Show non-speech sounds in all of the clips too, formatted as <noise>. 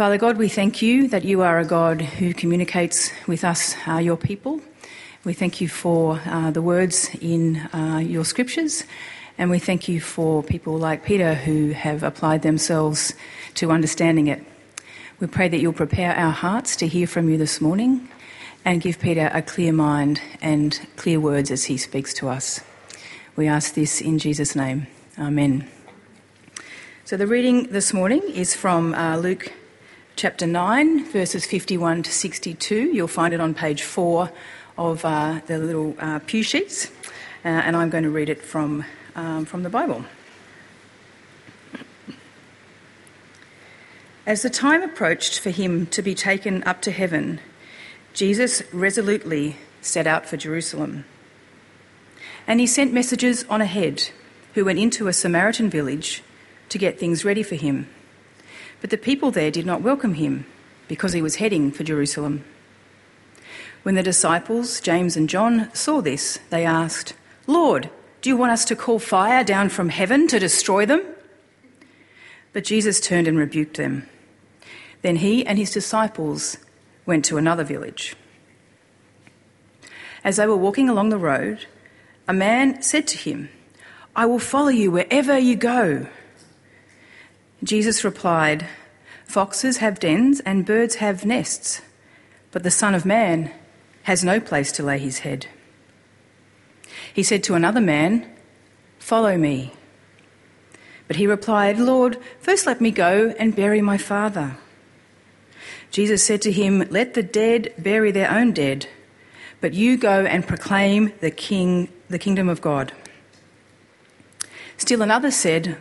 Father God, we thank you that you are a God who communicates with us, uh, your people. We thank you for uh, the words in uh, your scriptures, and we thank you for people like Peter who have applied themselves to understanding it. We pray that you'll prepare our hearts to hear from you this morning and give Peter a clear mind and clear words as he speaks to us. We ask this in Jesus' name. Amen. So, the reading this morning is from uh, Luke chapter 9, verses 51 to 62. You'll find it on page 4 of uh, the little uh, pew sheets, uh, and I'm going to read it from, um, from the Bible. As the time approached for him to be taken up to heaven, Jesus resolutely set out for Jerusalem. And he sent messengers on ahead who went into a Samaritan village to get things ready for him. But the people there did not welcome him because he was heading for Jerusalem. When the disciples, James and John, saw this, they asked, Lord, do you want us to call fire down from heaven to destroy them? But Jesus turned and rebuked them. Then he and his disciples went to another village. As they were walking along the road, a man said to him, I will follow you wherever you go. Jesus replied, Foxes have dens and birds have nests, but the Son of Man has no place to lay his head. He said to another man, Follow me. But he replied, Lord, first let me go and bury my father. Jesus said to him, Let the dead bury their own dead, but you go and proclaim the king the kingdom of God. Still another said,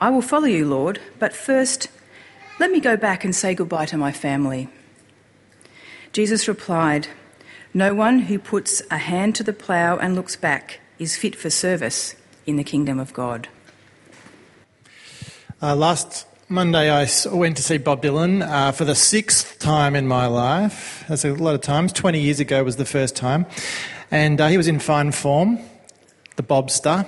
I will follow you, Lord, but first let me go back and say goodbye to my family. Jesus replied, No one who puts a hand to the plough and looks back is fit for service in the kingdom of God. Uh, last Monday, I went to see Bob Dylan uh, for the sixth time in my life. That's a lot of times. 20 years ago was the first time. And uh, he was in fine form, the Bobster.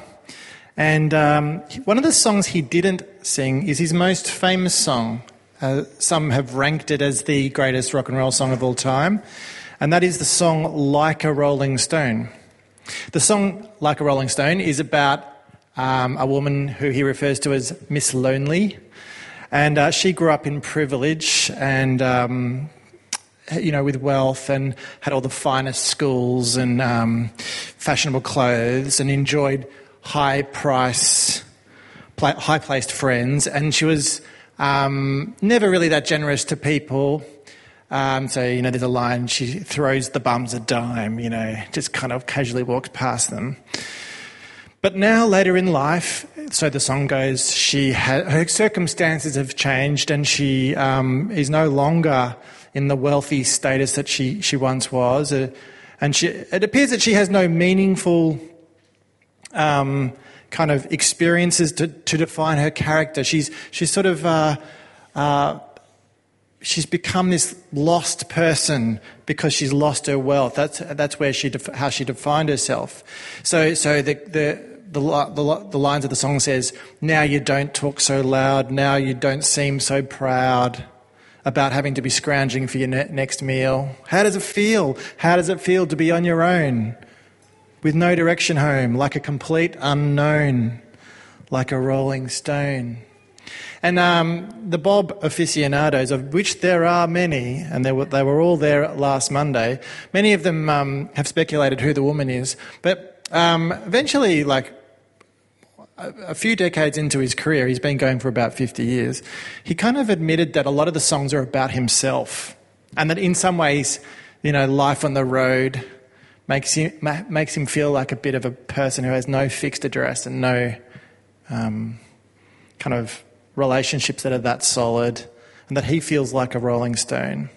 And um, one of the songs he didn't sing is his most famous song. Uh, some have ranked it as the greatest rock and roll song of all time, and that is the song Like a Rolling Stone. The song Like a Rolling Stone is about um, a woman who he refers to as Miss Lonely, and uh, she grew up in privilege and. Um, you know, with wealth and had all the finest schools and um, fashionable clothes and enjoyed high price, high placed friends, and she was um, never really that generous to people. Um, so, you know, there's a line, she throws the bums a dime, you know, just kind of casually walks past them. But now, later in life, so the song goes, she ha- her circumstances have changed and she um, is no longer in the wealthy status that she, she once was. Uh, and she, it appears that she has no meaningful um, kind of experiences to, to define her character. She's, she's sort of, uh, uh, she's become this lost person because she's lost her wealth. That's, that's where she, def- how she defined herself. So, so the, the, the, the, the lines of the song says, now you don't talk so loud, now you don't seem so proud about having to be scrounging for your ne- next meal. How does it feel? How does it feel to be on your own? With no direction home, like a complete unknown, like a rolling stone. And um, the Bob aficionados, of which there are many, and they were, they were all there last Monday, many of them um, have speculated who the woman is. But um, eventually, like a, few decades into his career, he's been going for about 50 years, he kind of admitted that a lot of the songs are about himself. And that in some ways, you know, life on the road, makes him, makes him feel like a bit of a person who has no fixed address and no um, kind of relationships that are that solid, and that he feels like a rolling stone.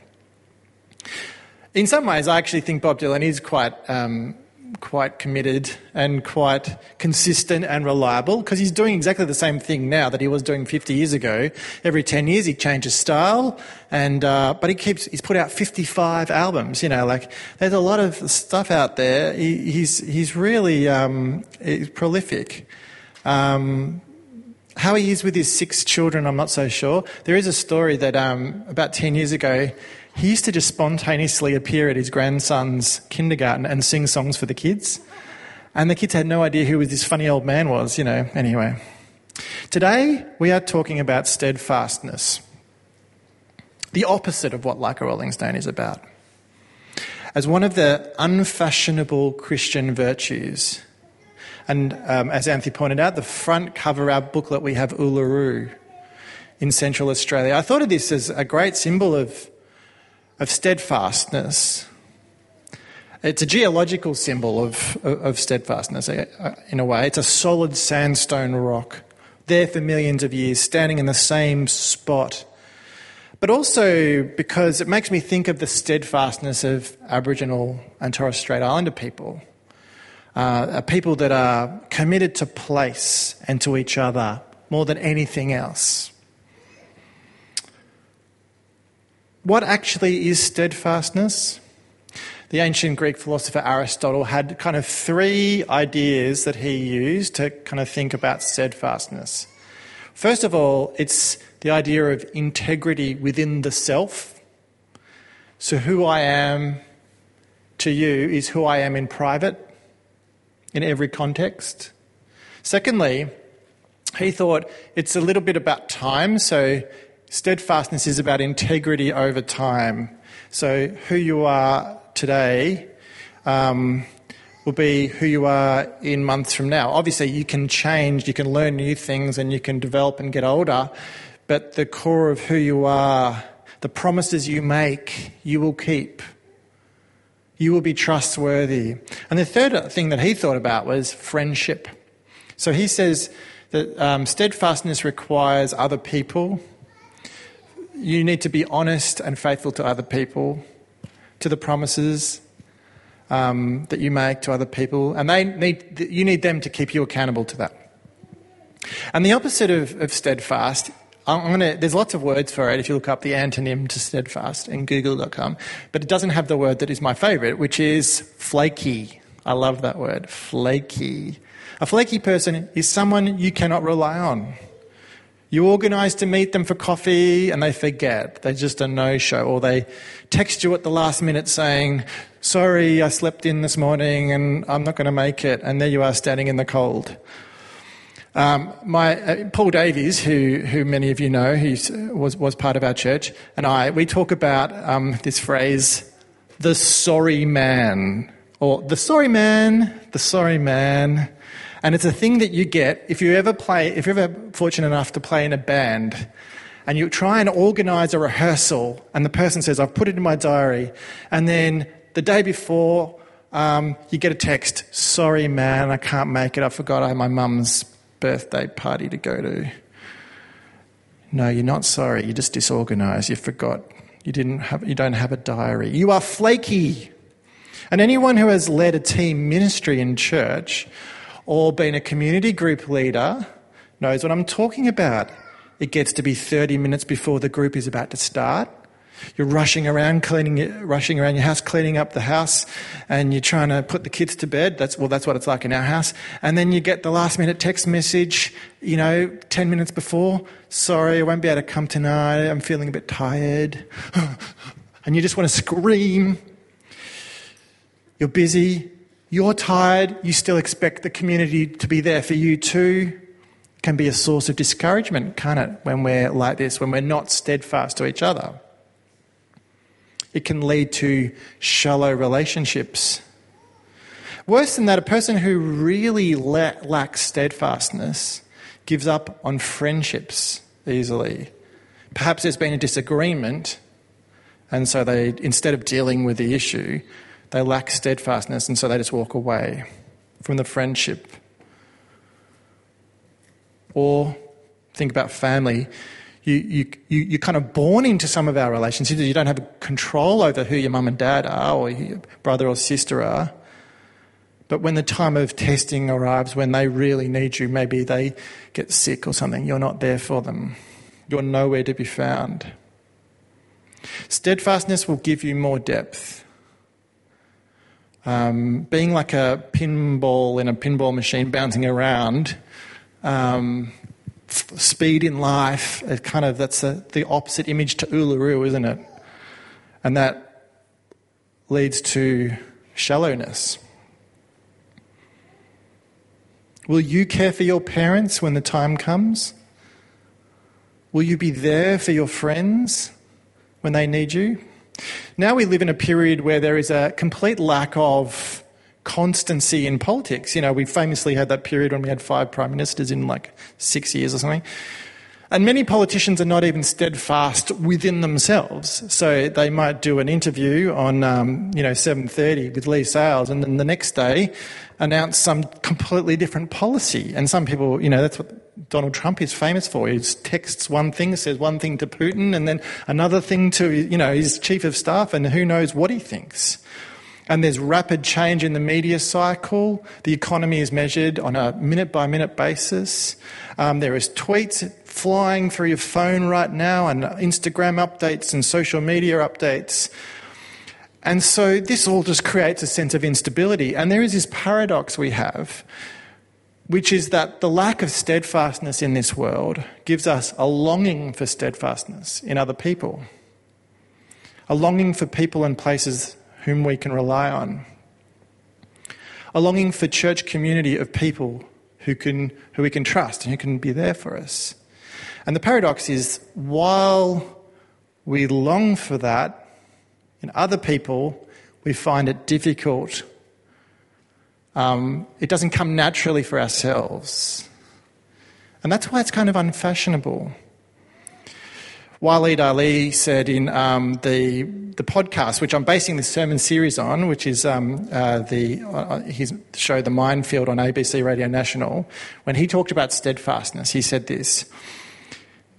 In some ways, I actually think Bob Dylan is quite um, quite committed and quite consistent and reliable because he's doing exactly the same thing now that he was doing 50 years ago. Every 10 years he changes style, and uh, but he keeps he's put out 55 albums. You know, like there's a lot of stuff out there. He, he's he's really um, he's prolific. Um, How he is with his six children, I'm not so sure. There is a story that um, about 10 years ago, he used to just spontaneously appear at his grandson's kindergarten and sing songs for the kids. And the kids had no idea who this funny old man was, you know, anyway. Today, we are talking about steadfastness, the opposite of what Like a Rolling Stone is about. As one of the unfashionable Christian virtues, and um, as Anthony pointed out, the front cover of our booklet, we have Uluru in Central Australia. I thought of this as a great symbol of, of steadfastness. It's a geological symbol of, of steadfastness uh, in a way. It's a solid sandstone rock, there for millions of years, standing in the same spot. But also because it makes me think of the steadfastness of Aboriginal and Torres Strait Islander people uh, people that are committed to place and to each other more than anything else. What actually is steadfastness? The ancient Greek philosopher Aristotle had kind of three ideas that he used to kind of think about steadfastness. First of all, it's the idea of integrity within the self. So, who I am to you is who I am in private in every context. Secondly, he thought it's a little bit about time, so steadfastness is about integrity over time. So, who you are today um, will be who you are in months from now. Obviously, you can change, you can learn new things, and you can develop and get older, but the core of who you are, the promises you make, you will keep. You will be trustworthy. And the third thing that he thought about was friendship. So he says that um, steadfastness requires other people. You need to be honest and faithful to other people, to the promises um, that you make to other people, and they need, you need them to keep you accountable to that. And the opposite of, of steadfast I'm gonna, there's lots of words for it if you look up the antonym to steadfast in google.com, but it doesn't have the word that is my favourite, which is flaky. I love that word, flaky. A flaky person is someone you cannot rely on. You organise to meet them for coffee and they forget. They're just a no show. Or they text you at the last minute saying, Sorry, I slept in this morning and I'm not going to make it. And there you are standing in the cold. Um, my uh, Paul Davies, who who many of you know, he was was part of our church, and I we talk about um, this phrase, the sorry man, or the sorry man, the sorry man, and it's a thing that you get if you ever play, if you're ever fortunate enough to play in a band. And you try and organise a rehearsal, and the person says, I've put it in my diary. And then the day before, um, you get a text, sorry man, I can't make it. I forgot I had my mum's birthday party to go to. No, you're not sorry. You're just disorganized. You forgot. You, didn't have, you don't have a diary. You are flaky. And anyone who has led a team ministry in church or been a community group leader knows what I'm talking about. It gets to be 30 minutes before the group is about to start. You're rushing around cleaning, rushing around your house, cleaning up the house, and you're trying to put the kids to bed. That's well, that's what it's like in our house. And then you get the last minute text message, you know, ten minutes before. Sorry, I won't be able to come tonight. I'm feeling a bit tired, <gasps> and you just want to scream. You're busy. You're tired. You still expect the community to be there for you too. can be a source of discouragement, can't it? When we're like this, when we're not steadfast to each other. It can lead to shallow relationships. Worse than that, a person who really lacks steadfastness gives up on friendships easily. Perhaps there's been a disagreement, and so they, instead of dealing with the issue, they lack steadfastness, and so they just walk away from the friendship. Or think about family you, you, you, you're kind of born into some of our relationships. You don't have control over who your mum and dad are or your brother or sister are. But when the time of testing arrives, when they really need you, maybe they get sick or something, you're not there for them. You're nowhere to be found. Steadfastness will give you more depth. Um, being like a pinball in a pinball machine bouncing around um, speed in life. It kind of that's a, the opposite image to Uluru, isn't it? And that leads to shallowness. Will you care for your parents when the time comes? Will you be there for your friends when they need you? Now we live in a period where there is a complete lack of constancy in politics. You know, we famously had that period when we had five prime ministers in like six years or something. And many politicians are not even steadfast within themselves. So they might do an interview on, um, you know, 7.30 with Leigh Sales and then the next day announce some completely different policy. And some people, you know, that's what Donald Trump is famous for. He texts one thing, says one thing to Putin and then another thing to, you know, his chief of staff and who knows what he thinks. And there's rapid change in the media cycle. The economy is measured on a minute by minute basis. Um, there is tweets flying through your phone right now, and Instagram updates and social media updates. And so this all just creates a sense of instability. And there is this paradox we have, which is that the lack of steadfastness in this world gives us a longing for steadfastness in other people, a longing for people and places whom we can rely on. A longing for church community of people who, can, who we can trust and who can be there for us. And the paradox is while we long for that in other people, we find it difficult. Um, it doesn't come naturally for ourselves. And that's why it's kind of unfashionable. Waleed Aly said in um, the, the podcast, which I'm basing this sermon series on, which is um, uh, the, uh, his show The Minefield on ABC Radio National, when he talked about steadfastness, he said this.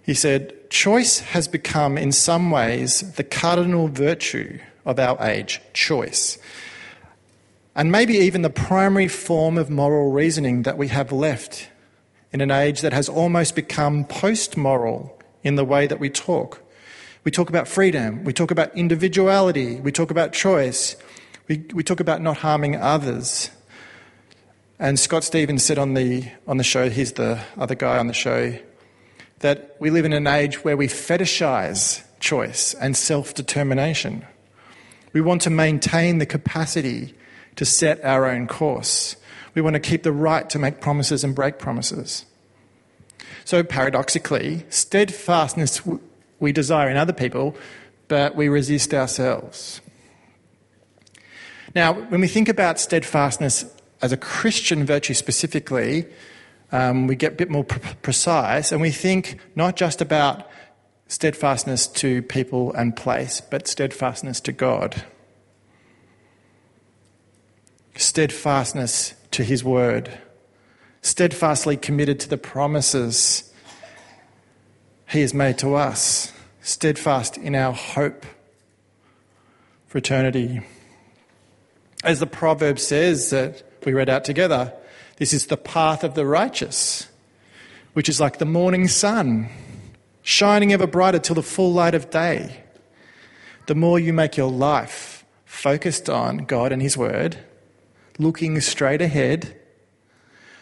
He said, Choice has become, in some ways, the cardinal virtue of our age choice. And maybe even the primary form of moral reasoning that we have left in an age that has almost become post moral in the way that we talk. We talk about freedom, we talk about individuality, we talk about choice, we, we talk about not harming others. And Scott Stephens said on the, on the show, he's the other guy on the show, that we live in an age where we fetishize choice and self determination. We want to maintain the capacity to set our own course. We want to keep the right to make promises and break promises. So, paradoxically, steadfastness we desire in other people, but we resist ourselves. Now, when we think about steadfastness as a Christian virtue specifically, um, we get a bit more pr- precise and we think not just about steadfastness to people and place, but steadfastness to God. Steadfastness to His Word steadfastly committed to the promises He has made to us, steadfast in our hope for eternity. As the proverb says that we read out together, this is the path of the righteous, which is like the morning sun, shining ever brighter till the full light of day. The more you make your life focused on God and His Word, looking straight ahead,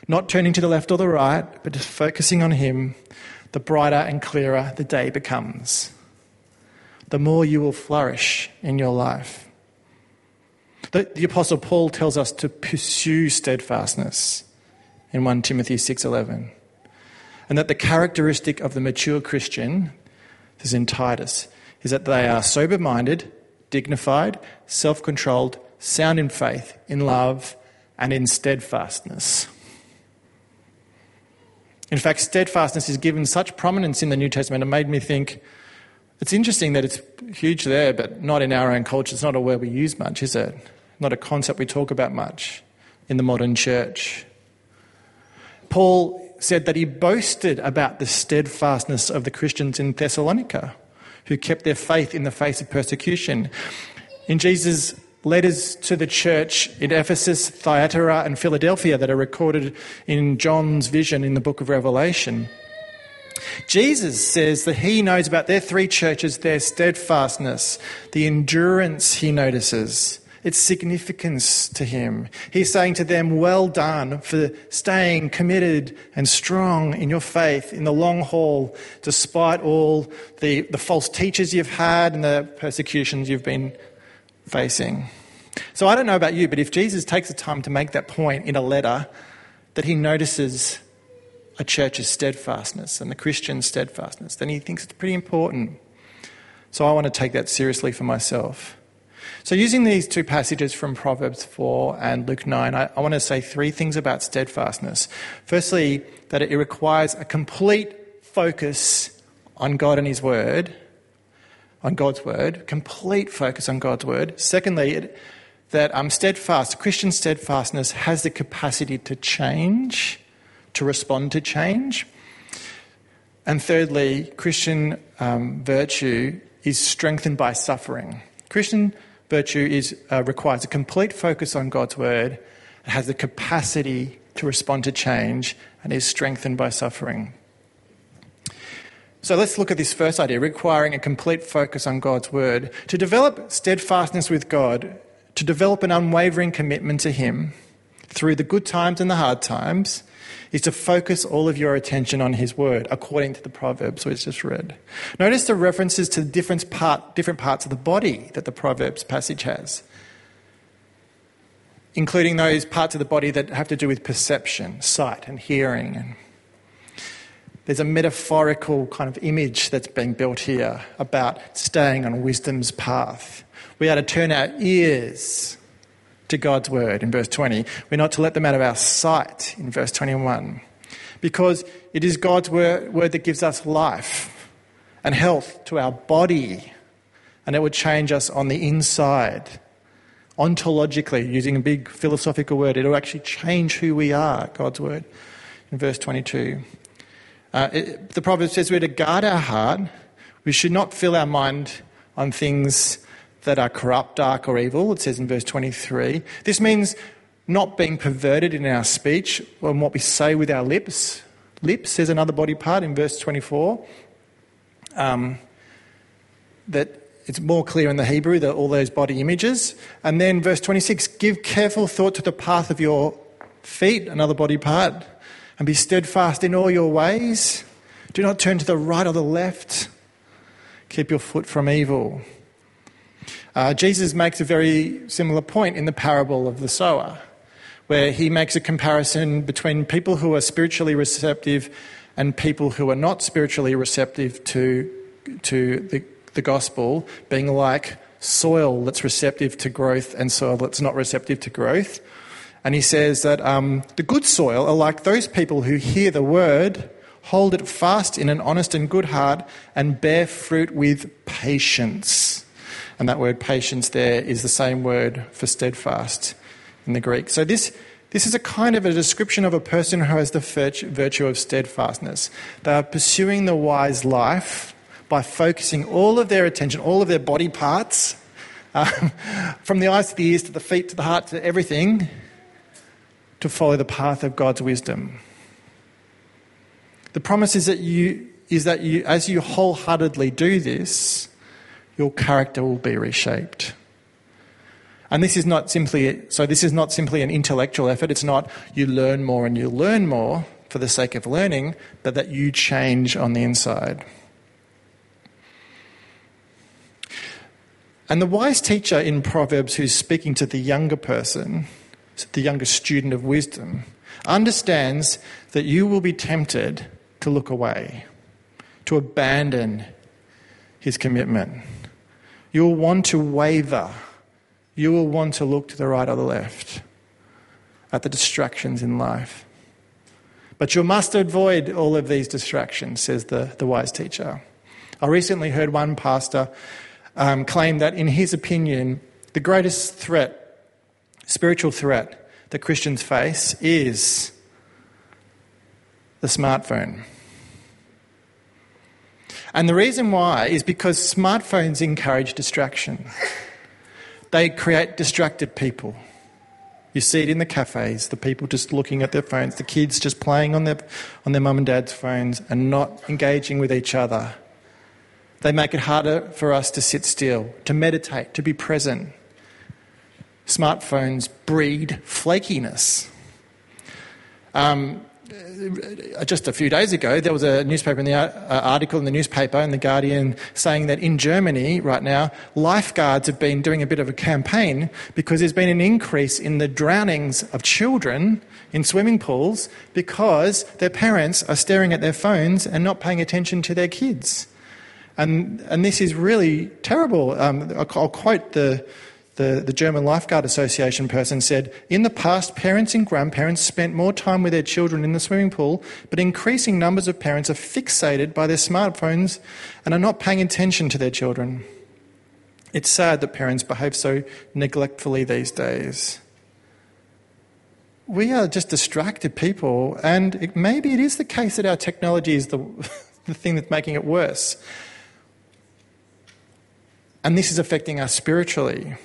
not turning to the left or the right, but just focusing on Him, the brighter and clearer the day becomes. The more you will flourish in your life. The, the Apostle Paul tells us to pursue steadfastness in 1 Timothy 6.11. And that the characteristic of the mature Christian, this is in Titus, is that they are sober minded, dignified, self controlled, sound in faith, in love, and in steadfastness. In fact, steadfastness is given such prominence in the New Testament, it made me think it's interesting that it's huge there, but not in our own culture. It's not a word we use much, is it? Not a concept we talk about much in the modern church. Paul said that he boasted about the steadfastness of the Christians in Thessalonica who kept their faith in the face of persecution. In Jesus' letters to the church in Ephesus, Thyatira, and Philadelphia that are recorded in John's vision in the book of Revelation. Jesus says that he knows about their three churches, their steadfastness, the endurance he notices, its significance to him. He's saying to them, Well done for staying committed and strong in your faith in the long haul, despite all the, the false teachers you've had and the persecutions you've been facing. So I don't know about you, but if Jesus takes the time to make that point in a letter, that he notices a church's steadfastness and the Christian's steadfastness, then he thinks it's pretty important. So I want to take that seriously for myself. So, using these two passages from Proverbs 4 and Luke 9, I, I, want to say three things about steadfastness. Firstly, that it requires a complete focus on God and His Word, on God's Word, complete focus on God's Word. Secondly, it, that um, steadfast, Christian steadfastness has the capacity to change, to respond to change. And thirdly, Christian um, virtue is strengthened by suffering. Christian virtue is, uh, requires a complete focus on God's word, it has the capacity to respond to change, and is strengthened by suffering. So let's look at this first idea requiring a complete focus on God's word. To develop steadfastness with God, to develop an unwavering commitment to Him through the good times and the hard times, is to focus all of your attention on His Word, according to the Proverbs we just read. Notice the references to different, part, different parts of the body that the Proverbs passage has, including those parts of the body that have to do with perception, sight, and hearing. There's a metaphorical kind of image that's being built here about staying on wisdom's path. We are to turn our ears to God's word in verse 20. We're not to let them out of our sight in verse 21. Because it is God's word, that gives us life and health to our body, and it would change us on the inside. Ontologically, using a big philosophical word, it will actually change who we are, God's word, in verse 22. Uh, it, the proverb says we're to guard our heart. We should not fill our mind on things that are corrupt, dark, or evil, it says in verse 23. This means not being perverted in our speech and what we say with our lips. Lips says another body part in verse 24. Um, that it's more clear in the Hebrew that all those body images. And then verse 26 give careful thought to the path of your feet, another body part, and be steadfast in all your ways. Do not turn to the right or the left. Keep your foot from evil. Uh, Jesus makes a very similar point in the parable of the sower, where he makes a comparison between people who are spiritually receptive and people who are not spiritually receptive to, to the, the gospel, being like soil that's receptive to growth and soil that's not receptive to growth. And he says that um, the good soil are like those people who hear the word, hold it fast in an honest and good heart, and bear fruit with patience. And that word patience there is the same word for steadfast in the Greek. So this, this is a kind of a description of a person who has the virtue of steadfastness. They are pursuing the wise life by focusing all of their attention, all of their body parts, <laughs> um, from the eyes to the ears to the feet to the heart to everything, to follow the path of God's wisdom. The promise is that you is that you, as you wholeheartedly do this, your character will be reshaped. And this is not simply so this is not simply an intellectual effort. It's not you learn more and you learn more for the sake of learning, but that you change on the inside. And the wise teacher in Proverbs who's speaking to the younger person, the younger student of wisdom, understands that you will be tempted to look away, to abandon his commitment. You'll want to waver. You will want to look to the right or the left at the distractions in life. But you must avoid all of these distractions, says the, the wise teacher. I recently heard one pastor um, claim that, in his opinion, the greatest threat, spiritual threat, that Christians face is the smartphone. And the reason why is because smartphones encourage distraction. They create distracted people. You see it in the cafes, the people just looking at their phones, the kids just playing on their, on their mum and dad's phones and not engaging with each other. They make it harder for us to sit still, to meditate, to be present. smartphones breed flakiness. Um, just a few days ago, there was a newspaper in the uh, article in the newspaper in the Guardian saying that in Germany right now, lifeguards have been doing a bit of a campaign because there's been an increase in the drownings of children in swimming pools because their parents are staring at their phones and not paying attention to their kids. And, and this is really terrible. Um, I'll quote the, the, the German Lifeguard Association person said, In the past, parents and grandparents spent more time with their children in the swimming pool, but increasing numbers of parents are fixated by their smartphones and are not paying attention to their children. It's sad that parents behave so neglectfully these days. We are just distracted people, and it, maybe it is the case that our technology is the, <laughs> the thing that's making it worse. And this is affecting us spiritually.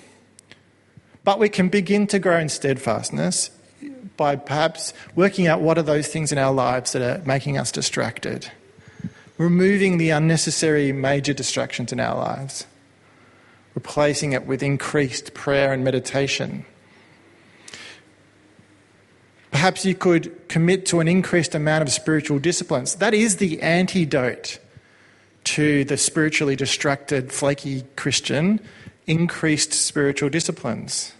But we can begin to grow in steadfastness by perhaps working out what are those things in our lives that are making us distracted, removing the unnecessary major distractions in our lives, replacing it with increased prayer and meditation. Perhaps you could commit to an increased amount of spiritual disciplines. That is the antidote to the spiritually distracted, flaky Christian, increased spiritual disciplines.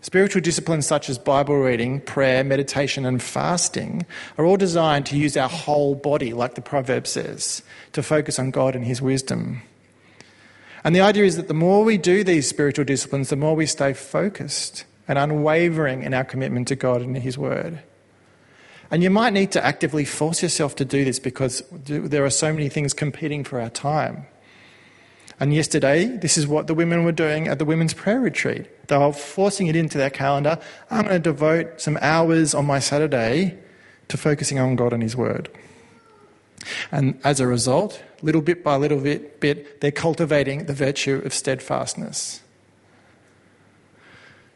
Spiritual disciplines such as Bible reading, prayer, meditation, and fasting are all designed to use our whole body, like the proverb says, to focus on God and His wisdom. And the idea is that the more we do these spiritual disciplines, the more we stay focused and unwavering in our commitment to God and His Word. And you might need to actively force yourself to do this because there are so many things competing for our time. And yesterday, this is what the women were doing at the women's prayer retreat. They were forcing it into their calendar. I'm going to devote some hours on my Saturday to focusing on God and His Word. And as a result, little bit by little bit, bit they're cultivating the virtue of steadfastness.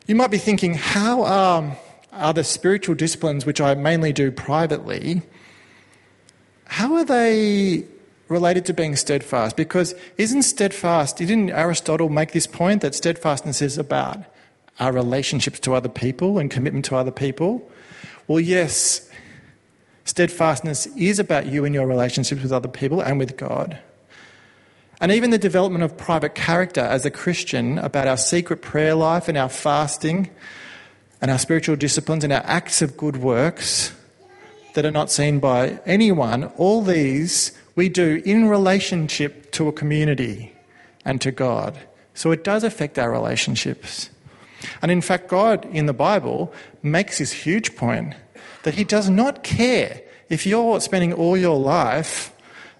You might be thinking, how are, are the spiritual disciplines, which I mainly do privately, how are they related to being steadfast because isn't steadfast, didn't Aristotle make this point that steadfastness is about our relationships to other people and commitment to other people? Well, yes, steadfastness is about you and your relationships with other people and with God. And even the development of private character as a Christian, about our secret prayer life and our fasting and our spiritual disciplines and our acts of good works that are not seen by anyone, all these we do in relationship to a community and to God. So it does affect our relationships. And in fact, God in the Bible makes this huge point that He does not care if you're spending all your life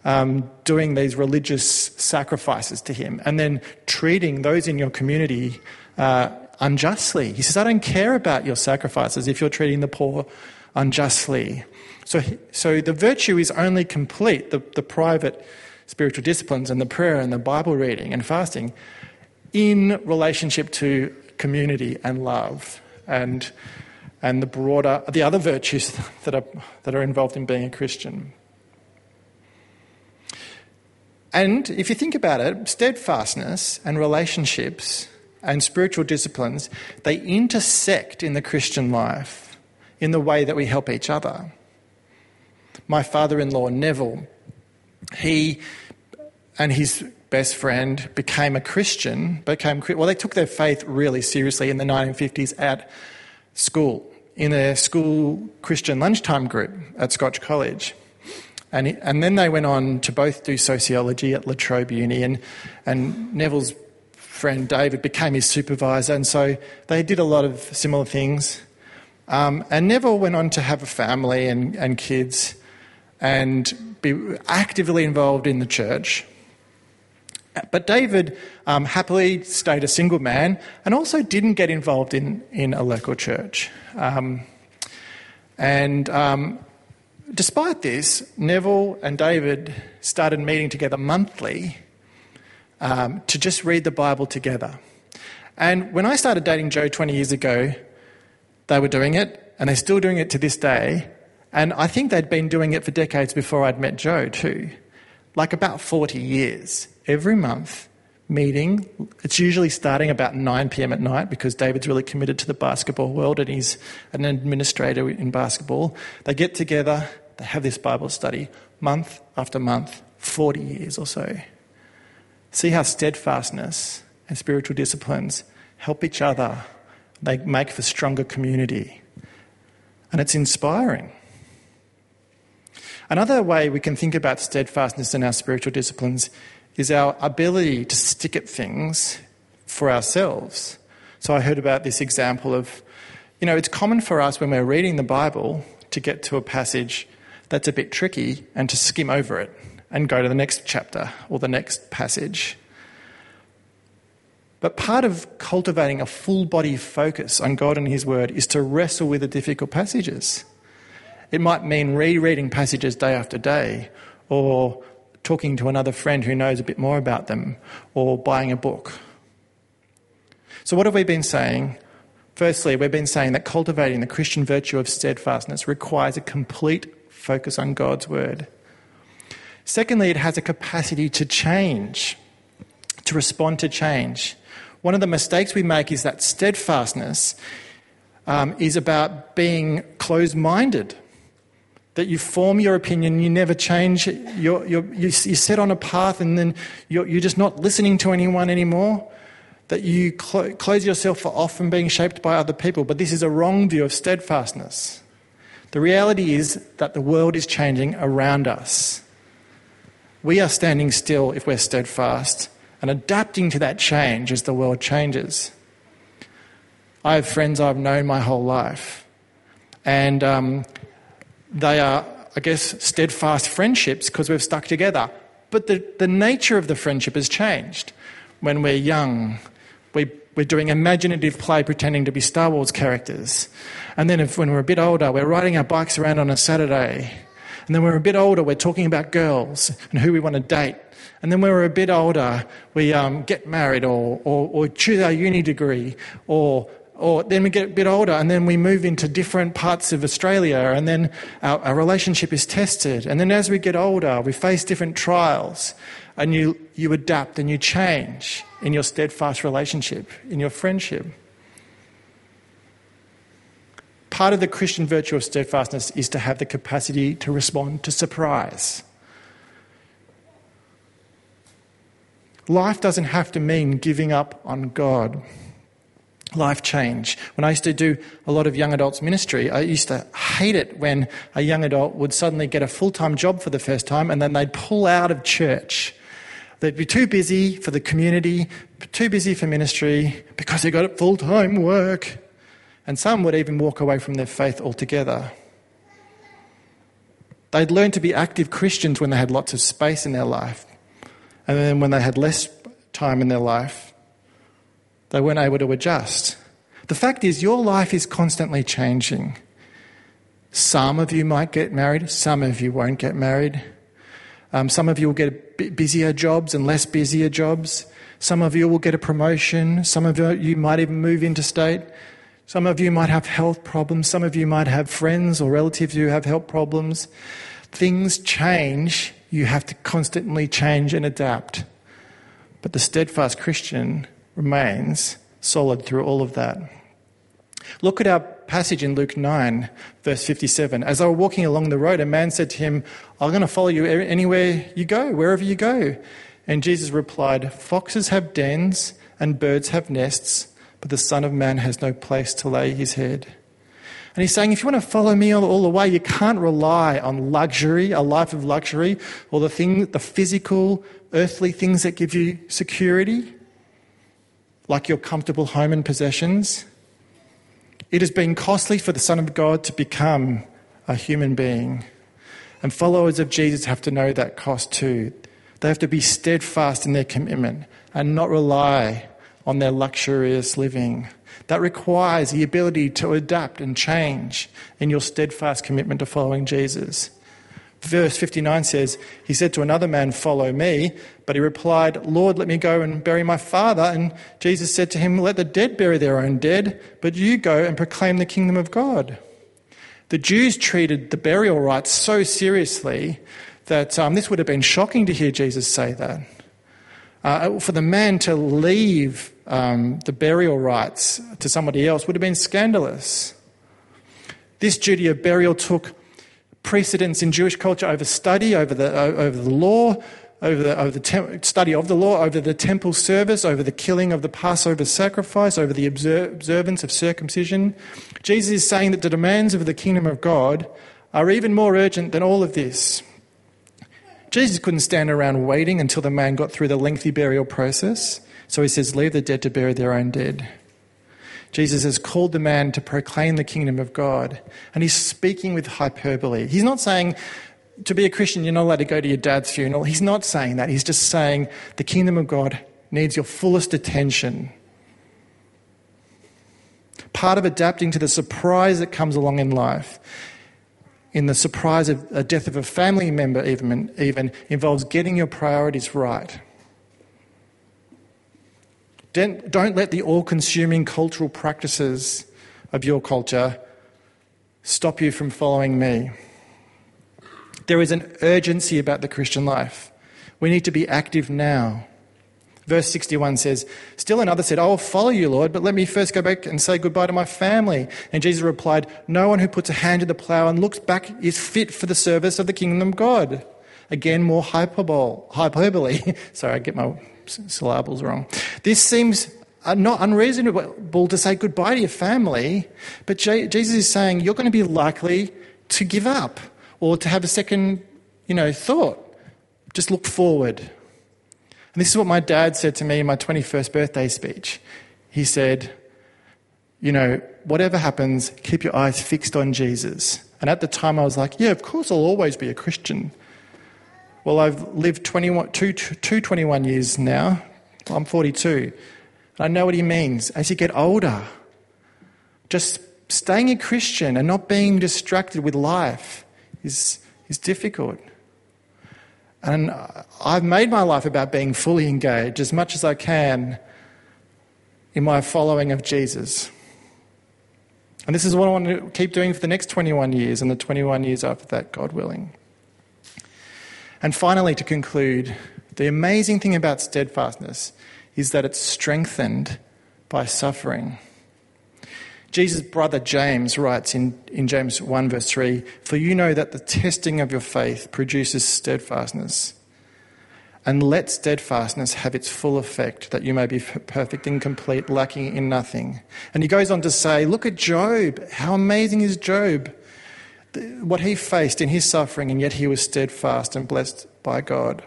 um, doing these religious sacrifices to Him and then treating those in your community uh, unjustly. He says, I don't care about your sacrifices if you're treating the poor unjustly so, so the virtue is only complete, the, the private spiritual disciplines and the prayer and the Bible reading and fasting, in relationship to community and love and, and the broader, the other virtues <laughs> that are, that are involved in being a Christian. And if you think about it, steadfastness and relationships and spiritual disciplines, they intersect in the Christian life in the way that we help each other my father in law, Neville, he and his best friend became a Christian, became, well, they took their faith really seriously in the 1950s at school, in a school Christian lunchtime group at Scotch College. And, and then they went on to both do sociology at La Trobe Uni, and, and Neville's friend David became his supervisor, and so they did a lot of similar things. Um, and Neville went on to have a family and, and kids and be actively involved in the church. But David um, happily stayed a single man and also didn't get involved in, in a local church. Um, and um, despite this, Neville and David started meeting together monthly um, to just read the Bible together. And when I started dating Joe 20 years ago, they were doing it, and they're still doing it to this day. And I think they'd been doing it for decades before I'd met Joe, too. Like about 40 years. Every month, meeting. It's usually starting about 9 pm at night because David's really committed to the basketball world and he's an administrator in basketball. They get together, they have this Bible study month after month, 40 years or so. See how steadfastness and spiritual disciplines help each other, they make for stronger community. And it's inspiring. Another way we can think about steadfastness in our spiritual disciplines is our ability to stick at things for ourselves. So I heard about this example of, you know, it's common for us when we're reading the Bible to get to a passage that's a bit tricky and to skim over it and go to the next chapter or the next passage. But part of cultivating a full body focus on God and His Word is to wrestle with the difficult passages. It might mean rereading passages day after day, or talking to another friend who knows a bit more about them, or buying a book. So, what have we been saying? Firstly, we've been saying that cultivating the Christian virtue of steadfastness requires a complete focus on God's Word. Secondly, it has a capacity to change, to respond to change. One of the mistakes we make is that steadfastness um, is about being closed minded that you form your opinion, you never change, you're, you're, you you set on a path and then you're, you're just not listening to anyone anymore, that you cl- close yourself off from being shaped by other people. But this is a wrong view of steadfastness. The reality is that the world is changing around us. We are standing still if we're steadfast and adapting to that change as the world changes. I have friends I've known my whole life. And um, they are, I guess, steadfast friendships because we've stuck together. But the, the nature of the friendship has changed. When we're young, we, we're doing imaginative play pretending to be Star Wars characters. And then if, when we're a bit older, we're riding our bikes around on a Saturday. And then we're a bit older, we're talking about girls and who we want to date. And then when we're a bit older, we um, get married or, or, or choose our uni degree or or then we get a bit older and then we move into different parts of Australia and then our, our, relationship is tested. And then as we get older, we face different trials and you, you adapt and you change in your steadfast relationship, in your friendship. Part of the Christian virtue of steadfastness is to have the capacity to respond to surprise. Life doesn't have to mean giving up on God life change. When I used to do a lot of young adults ministry, I used to hate it when a young adult would suddenly get a full time job for the first time and then they'd pull out of church. They'd be too busy for the community, too busy for ministry because they got full time work. And some would even walk away from their faith altogether. They'd learn to be active Christians when they had lots of space in their life. And then when they had less time in their life, they weren't able to adjust. The fact is, your life is constantly changing. Some of you might get married, some of you won't get married. Um, some of you will get busier jobs and less busier jobs. Some of you will get a promotion. Some of you might even move interstate. Some of you might have health problems. Some of you might have friends or relatives who have health problems. Things change. You have to constantly change and adapt. But the steadfast Christian remains solid through all of that. Look at our passage in Luke 9, verse 57. As they were walking along the road, a man said to him, I'm going to follow you anywhere you go, wherever you go. And Jesus replied, Foxes have dens and birds have nests, but the Son of Man has no place to lay his head. And he's saying, if you want to follow me all, all, the way, you can't rely on luxury, a life of luxury, or the thing, the physical, earthly things that give you security like your comfortable home and possessions. It has been costly for the Son of God to become a human being. And followers of Jesus have to know that cost too. They have to be steadfast in their commitment and not rely on their luxurious living. That requires the ability to adapt and change in your steadfast commitment to following Jesus. Verse 59 says, He said to another man, Follow me. But he replied, Lord, let me go and bury my father. And Jesus said to him, Let the dead bury their own dead, but you go and proclaim the kingdom of God. The Jews treated the burial rites so seriously that um, this would have been shocking to hear Jesus say that. Uh, for the man to leave um, the burial rites to somebody else would have been scandalous. This duty of burial took precedence in Jewish culture over study, over the, over the law, over the, over the tem- study of the law, over the temple service, over the killing of the Passover sacrifice, over the observance of circumcision. Jesus is saying that the demands of the kingdom of God are even more urgent than all of this. Jesus couldn't stand around waiting until the man got through the lengthy burial process, so he says, Leave the dead to bury their own dead. Jesus has called the man to proclaim the kingdom of God, and he's speaking with hyperbole. He's not saying, to be a Christian, you're not allowed to go to your dad's funeral. He's not saying that. He's just saying the kingdom of God needs your fullest attention. Part of adapting to the surprise that comes along in life, in the surprise of a death of a family member, even, even involves getting your priorities right. Don't let the all consuming cultural practices of your culture stop you from following me. There is an urgency about the Christian life. We need to be active now. Verse 61 says, Still another said, I will follow you, Lord, but let me first go back and say goodbye to my family. And Jesus replied, No one who puts a hand to the plough and looks back is fit for the service of the kingdom of God. Again, more hyperbole. hyperbole. <laughs> Sorry, I get my syllables wrong. This seems uh, not unreasonable to say goodbye to your family, but Jesus is saying you're going to be likely to give up or to have a second, you know, thought. Just look forward. And this is what my dad said to me in my 21st birthday speech. He said, you know, whatever happens, keep your eyes fixed on Jesus. And at the time, I was like, yeah, of course, I'll always be a Christian. Well, I've lived 21, two, two 21 years now. I'm 42. and I know what he means. As you get older, just staying a Christian and not being distracted with life is, is difficult. And I've made my life about being fully engaged as much as I can in my following of Jesus. And this is what I want to keep doing for the next 21 years and the 21 years after that, God willing. And finally, to conclude, the amazing thing about steadfastness is that it's strengthened by suffering. Jesus' brother James writes in, in James 1, verse 3 For you know that the testing of your faith produces steadfastness. And let steadfastness have its full effect, that you may be perfect and complete, lacking in nothing. And he goes on to say, Look at Job. How amazing is Job? What he faced in his suffering, and yet he was steadfast and blessed by God.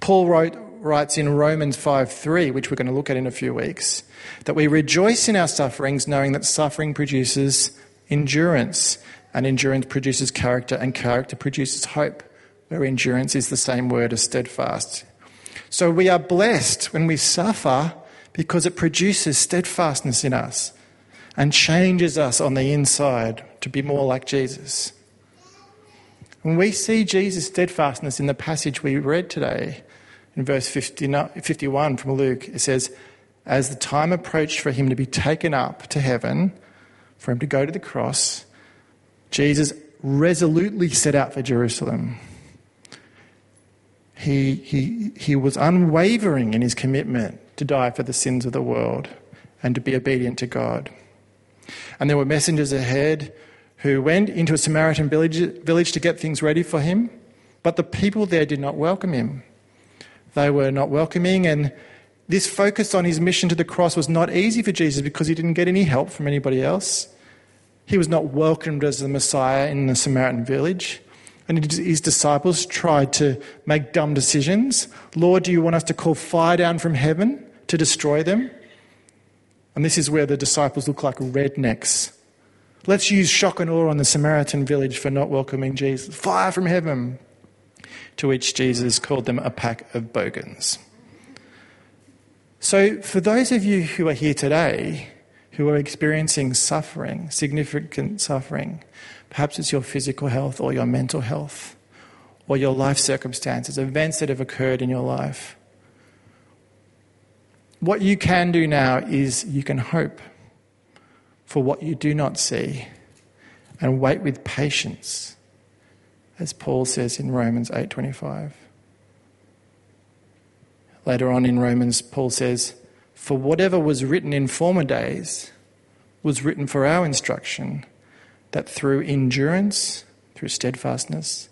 Paul wrote, writes in Romans 5 3, which we're going to look at in a few weeks, that we rejoice in our sufferings, knowing that suffering produces endurance, and endurance produces character, and character produces hope, where endurance is the same word as steadfast. So we are blessed when we suffer because it produces steadfastness in us and changes us on the inside to be more like Jesus. When we see Jesus' steadfastness in the passage we read today, in verse 51 from Luke, it says, As the time approached for him to be taken up to heaven, for him to go to the cross, Jesus resolutely set out for Jerusalem. He, he, he was unwavering in his commitment to die for the sins of the world and to be obedient to God. And there were messengers ahead who went into a Samaritan village, to get things ready for him, but the people there did not welcome him. They were not welcoming, and this focus on his mission to the cross was not easy for Jesus because he didn't get any help from anybody else. He was not welcomed as the Messiah in the Samaritan village. And his disciples tried to make dumb decisions. Lord, do you want us to call fire down from heaven to destroy them? And this is where the disciples look like rednecks Let's use shock and awe on the Samaritan village for not welcoming Jesus. Fire from heaven. To which Jesus called them a pack of bogans. So, for those of you who are here today who are experiencing suffering, significant suffering, perhaps it's your physical health or your mental health or your life circumstances, events that have occurred in your life, what you can do now is you can hope for what you do not see and wait with patience as Paul says in Romans 8:25 Later on in Romans, Paul says, For whatever was written in former days was written for our instruction, that through endurance, through steadfastness,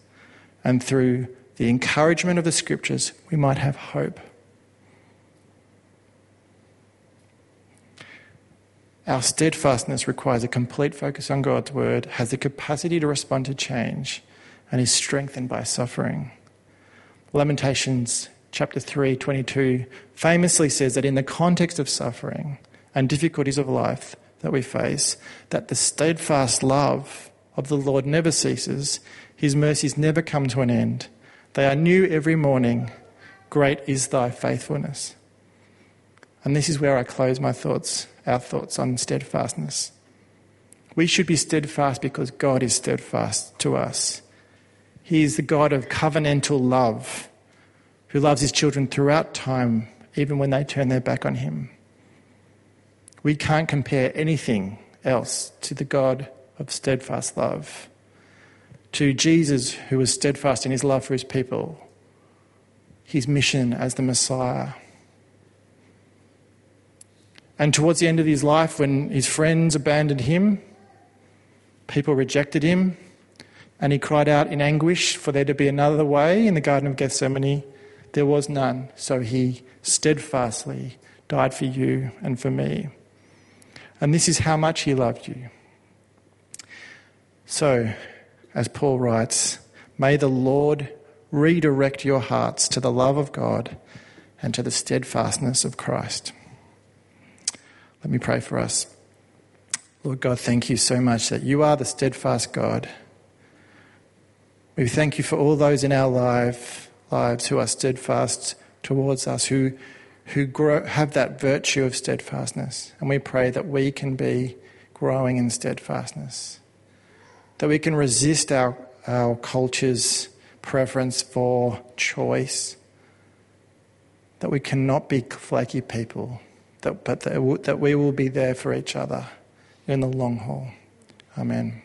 and through the encouragement of the scriptures, we might have hope. Our steadfastness requires a complete focus on God's word, has the capacity to respond to change, and is strengthened by suffering. Lamentations chapter 3, 22 famously says that in the context of suffering and difficulties of life that we face, that the steadfast love of the Lord never ceases, his mercies never come to an end. They are new every morning. Great is thy faithfulness. And this is where I close my thoughts, our thoughts on steadfastness. We should be steadfast because God is steadfast to us. He is the God of covenantal love who loves his children throughout time, even when they turn their back on him. We can't compare anything else to the God of steadfast love, to Jesus, who was steadfast in his love for his people, his mission as the Messiah. And towards the end of his life, when his friends abandoned him, people rejected him, and he cried out in anguish for there to be another way in the Garden of Gethsemane. There was none, so he steadfastly died for you and for me. And this is how much he loved you. So, as Paul writes, may the Lord redirect your hearts to the love of God and to the steadfastness of Christ. Let me pray for us. Lord God, thank you so much that you are the steadfast God. We thank you for all those in our life lives who are steadfast towards us, who, who grow, have that virtue of steadfastness. And we pray that we can be growing in steadfastness, that we can resist our, our culture's preference for choice, that we cannot be flaky people, that, but that, that we will be there for each other in the long haul. Amen.